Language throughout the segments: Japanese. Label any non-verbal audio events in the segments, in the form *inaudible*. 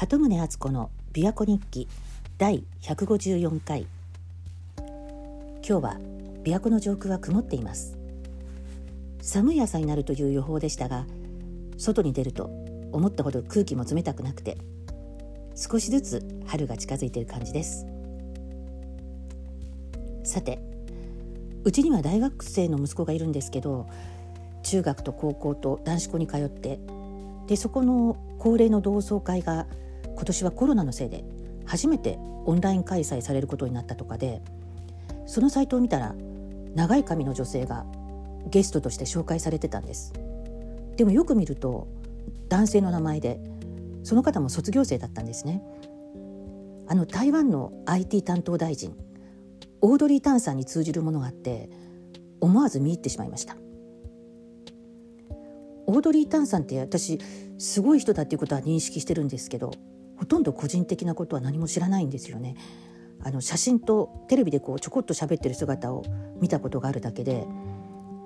鳩宗敦子の琵琶湖日記第154回。今日は琵琶湖の上空は曇っています。寒い朝になるという予報でしたが外に出ると思ったほど空気も冷たくなくて少しずつ春が近づいている感じです。さてうちには大学生の息子がいるんですけど中学と高校と男子校に通ってでそこの恒例の同窓会が今年はコロナのせいで初めてオンライン開催されることになったとかでそのサイトを見たら長い髪の女性がゲストとして紹介されてたんです。でもよく見ると男性の名前でその方も卒業生だったんですね。あの台湾の IT 担当大臣オードリー・タンさんに通じるものがあって思わず見入ってしまいました。オードリー・タンさんって私すごい人だっていうことは認識してるんですけどほとんど個人的なことは何も知らないんですよね。あの写真とテレビでこうちょこっと喋ってる姿を見たことがあるだけで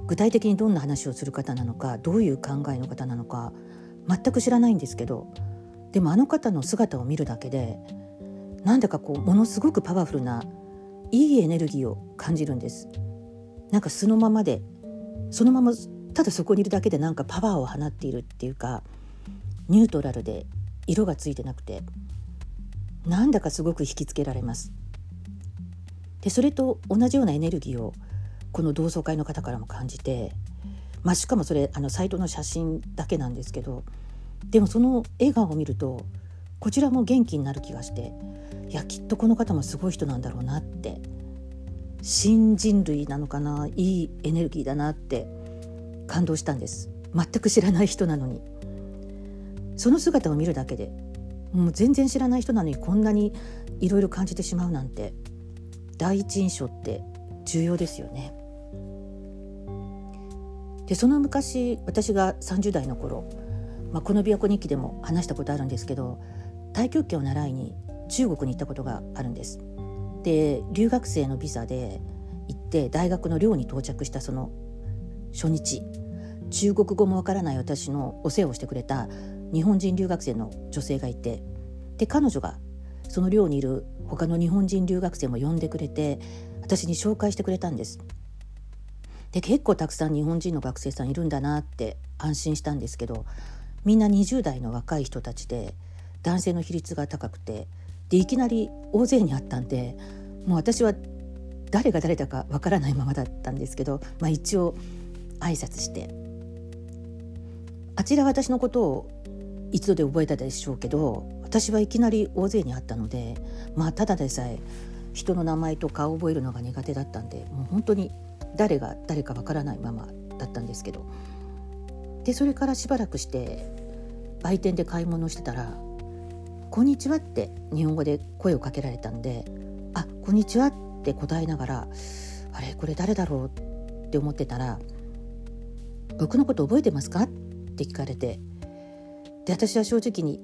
具体的にどんな話をする方なのかどういう考えの方なのか全く知らないんですけどでもあの方の姿を見るだけでなんだかこうものすごくパワフルないいエネルギーを感じるんです。なんか素のままでそのままただそこにいるだけでなんかパワーを放っているっていうかニュートラルで色がついてなくてなんだかすごく引きつけられます。でそれと同じようなエネルギーをこの同窓会の方からも感じて、まあ、しかもそれあのサイトの写真だけなんですけどでもその笑顔を見るとこちらも元気になる気がしていやきっとこの方もすごい人なんだろうなって新人類なのかないいエネルギーだなって感動したんです。全く知らない人なのに。その姿を見るだけでもう全然知らない人なのにこんなにいろいろ感じてしまうなんて第一印象って重要ですよね。でその昔私が30代の頃、まあ、この琵琶湖日記でも話したことあるんですけど太極拳を習いに中国に行ったことがあるんです。で留学生のビザで行って大学の寮に到着したその初日中国語もわからない私のお世話をしてくれた日本人留学生の女性がいてで彼女がその寮にいる他の日本人留学生も呼んでくれて私に紹介してくれたんです。で結構たくさん日本人の学生さんいるんだなって安心したんですけどみんな20代の若い人たちで男性の比率が高くてでいきなり大勢に会ったんでもう私は誰が誰だかわからないままだったんですけど、まあ、一応挨拶してあちら私のことを一度で覚えたでしょうけど私はいきなり大勢に会ったのでまあただでさえ人の名前と顔を覚えるのが苦手だったんでもう本当に誰が誰かわからないままだったんですけどでそれからしばらくして売店で買い物してたら「こんにちは」って日本語で声をかけられたんで「あこんにちは」って答えながら「あれこれ誰だろう?」って思ってたら「僕のこと覚えてますか?」って聞かれてで私は正直に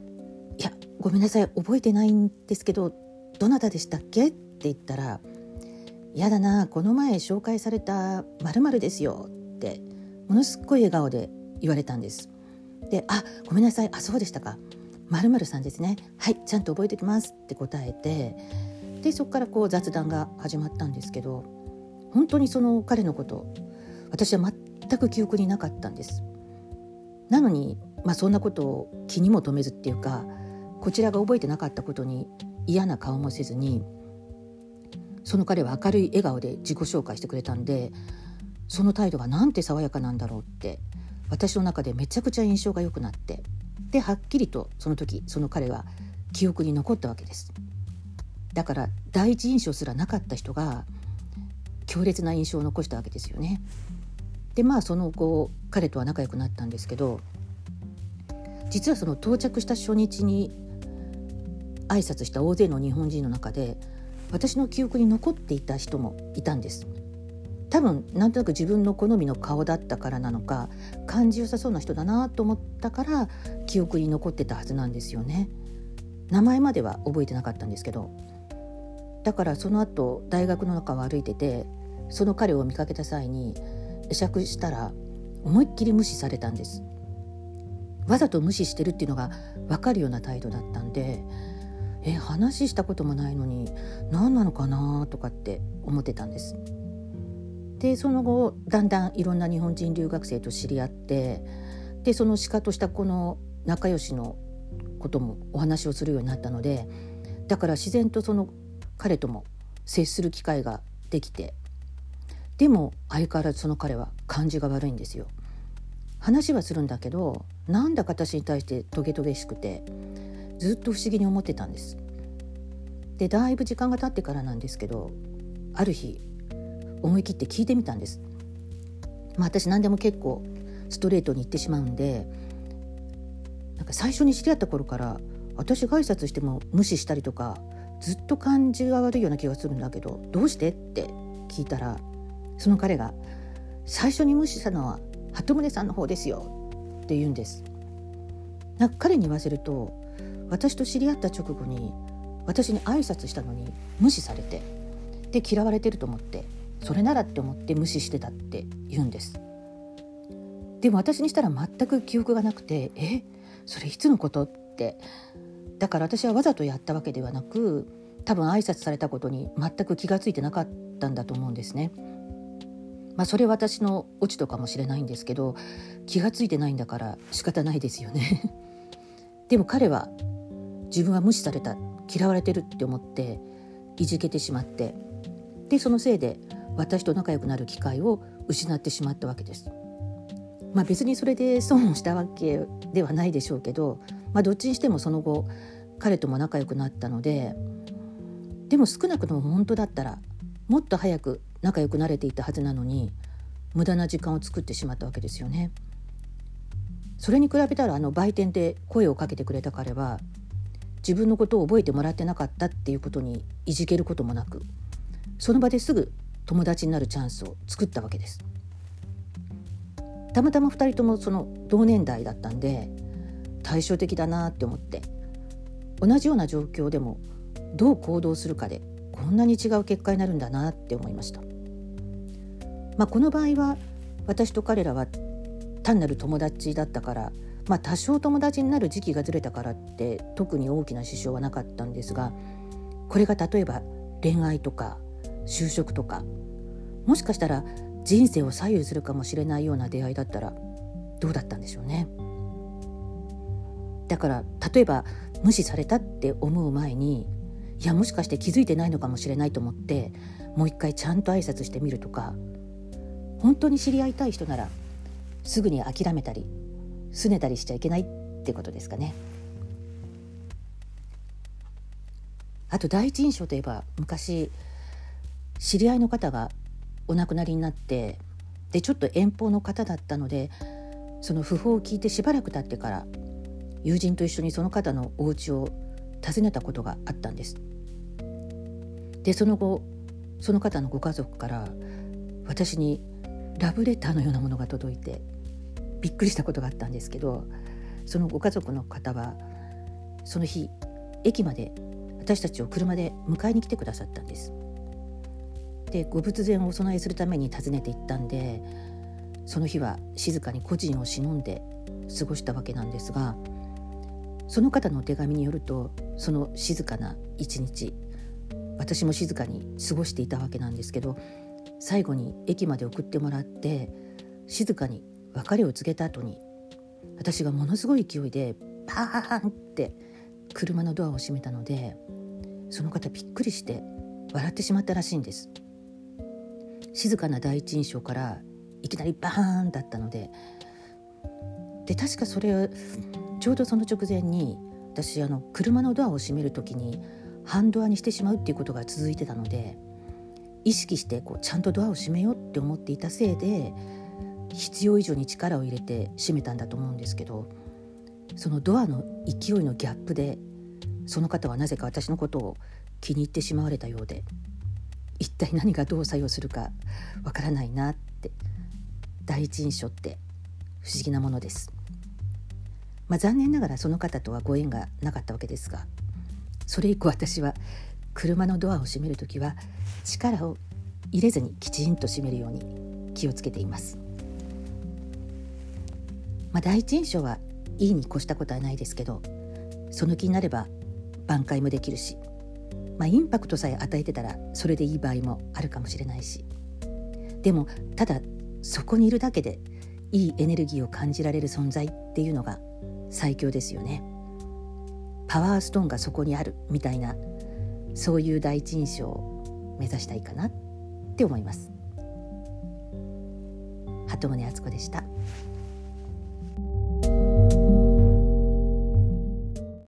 「いやごめんなさい覚えてないんですけどどなたでしたっけ?」って言ったら「やだなこの前紹介された〇〇ですよ」ってものすごい笑顔で言われたんです。で「あごめんなさいあそうでしたか〇〇さんですねはいちゃんと覚えてきます」って答えてでそこからこう雑談が始まったんですけど本当にその彼のこと私は全く記憶になかったんです。なのに、まあ、そんなことを気にも留めずっていうかこちらが覚えてなかったことに嫌な顔もせずにその彼は明るい笑顔で自己紹介してくれたんでその態度がなんて爽やかなんだろうって私の中でめちゃくちゃ印象が良くなってではっきりとその時その彼は記憶に残ったわけです。だから第一印象すらなかった人が強烈な印象を残したわけですよね。でまあその後彼とは仲良くなったんですけど実はその到着した初日に挨拶した大勢の日本人の中で私の記憶に残っていた人もいたんです。多分なんとなく自分の好みの顔だったからなのか感じよさそうな人だなと思ったから記憶に残ってたはずなんですよね。名前までは覚えてなかったんですけど。だからその後大学の中を歩いててその彼を見かけた際に会釈したら思いっきり無視されたんです。わざと無視してるっていうのが分かるような態度だったんでえ話したこともないのに何なのかなとかって思ってたんです。でその後だんだんいろんな日本人留学生と知り合ってでその鹿としたこの仲良しのこともお話をするようになったのでだから自然とその彼とも接する機会ができてでも相変わらずその彼は感じが悪いんですよ。話はするんだけどなんだか私に対してトゲトゲしくてずっと不思議に思ってたんです。でだいぶ時間が経ってからなんですけどある日思い切って聞いてみたんです。まあ、私何でも結構ストレートに言ってしまうんでなんか最初に知り合った頃から私が挨拶しても無視したりとかずっと感じが悪いような気がするんだけどどうして？って聞いたらその彼が最初に無視したのは鳩宗さんの方ですよ。って言うんです。なんか彼に言わせると私と知り合った直後に私に挨拶したのに無視されてで嫌われてると思ってそれならって思って無視してたって言うんです。でも私にしたら全く記憶がなくてえ？それいつのこと？って。だから私はわざとやったわけではなく多分挨拶されたことに全く気が付いてなかったんだと思うんですね。まあ、それ私のオチとかもしれないんですけど気が付いてないんだから仕方ないですよね *laughs* でも彼は自分は無視された嫌われてるって思っていじけてしまってでそのせいで私と仲良くなる機会を失ってしまったわけです。まあ、別にそれで損をしたわけではないでしょうけど、まあ、どっちにしてもその後彼とも仲良くなったのででも少なくとも本当だったらもっと早く仲良くなれていたはずなのに無駄な時間を作ってしまったわけですよね。それに比べたらあの売店で声をかけてくれた彼は自分のことを覚えてもらってなかったっていうことにいじけることもなくその場ですぐ友達になるチャンスを作ったわけです。たまたま2人ともその同年代だったんで対照的だなって思って同じような状況でもどう行動するかでこんなに違う結果になるんだなって思いました。まあ、この場合は私と彼らは単なる友達だったから、まあ、多少友達になる時期がずれたからって特に大きな支障はなかったんですがこれが例えば恋愛とか就職とかもしかしたら人生を左右するかもしれないような出会いだったらどうだったんでしょうね。だから例えば無視されたって思う前にいやもしかして気づいてないのかもしれないと思ってもう一回ちゃんと挨拶してみるとか本当に知り合いたい人ならすぐに諦めたり拗ねたりしちゃいけないってことですかね。あと第一印象といえば昔知り合いの方がお亡くなりになってでちょっと遠方の方だったのでその訃報を聞いてしばらく経ってから友人と一緒にその方のお家を訪ねたことがあったんです。でその後その方のご家族から私にラブレターのようなものが届いてびっくりしたことがあったんですけどそのご家族の方はその日駅まで私たちを車で迎えに来てくださったんです。でご仏前をお供えするために訪ねて行ったんでその日は静かに故人を忍んで過ごしたわけなんですがその方のお手紙によるとその静かな一日私も静かに過ごしていたわけなんですけど最後に駅まで送ってもらって静かに別れを告げた後に私がものすごい勢いでパーンって車のドアを閉めたのでその方びっくりして笑ってしまったらしいんです。静かな第一印象からいきなりバーンだったのでで確かそれちょうどその直前に私あの車のドアを閉める時に半ドアにしてしまうっていうことが続いてたので意識してこうちゃんとドアを閉めようって思っていたせいで必要以上に力を入れて閉めたんだと思うんですけどそのドアの勢いのギャップでその方はなぜか私のことを気に入ってしまわれたようで一体何がどう作用するかわからないなって第一印象って不思議なものです。まあ、残念ながらその方とはご縁がなかったわけですがそれ以降私は車のドアを閉める時は力を入れずにきちんと閉めるように気をつけています。まあ、第一印象はいいに越したことはないですけどその気になれば挽回もできるし、まあ、インパクトさえ与えてたらそれでいい場合もあるかもしれないしでもただそこにいるだけでいいエネルギーを感じられる存在っていうのが最強ですよね。パワーストーンがそこにあるみたいなそういう第一印象を目指したいかなって思います。鳩宗敦子でした。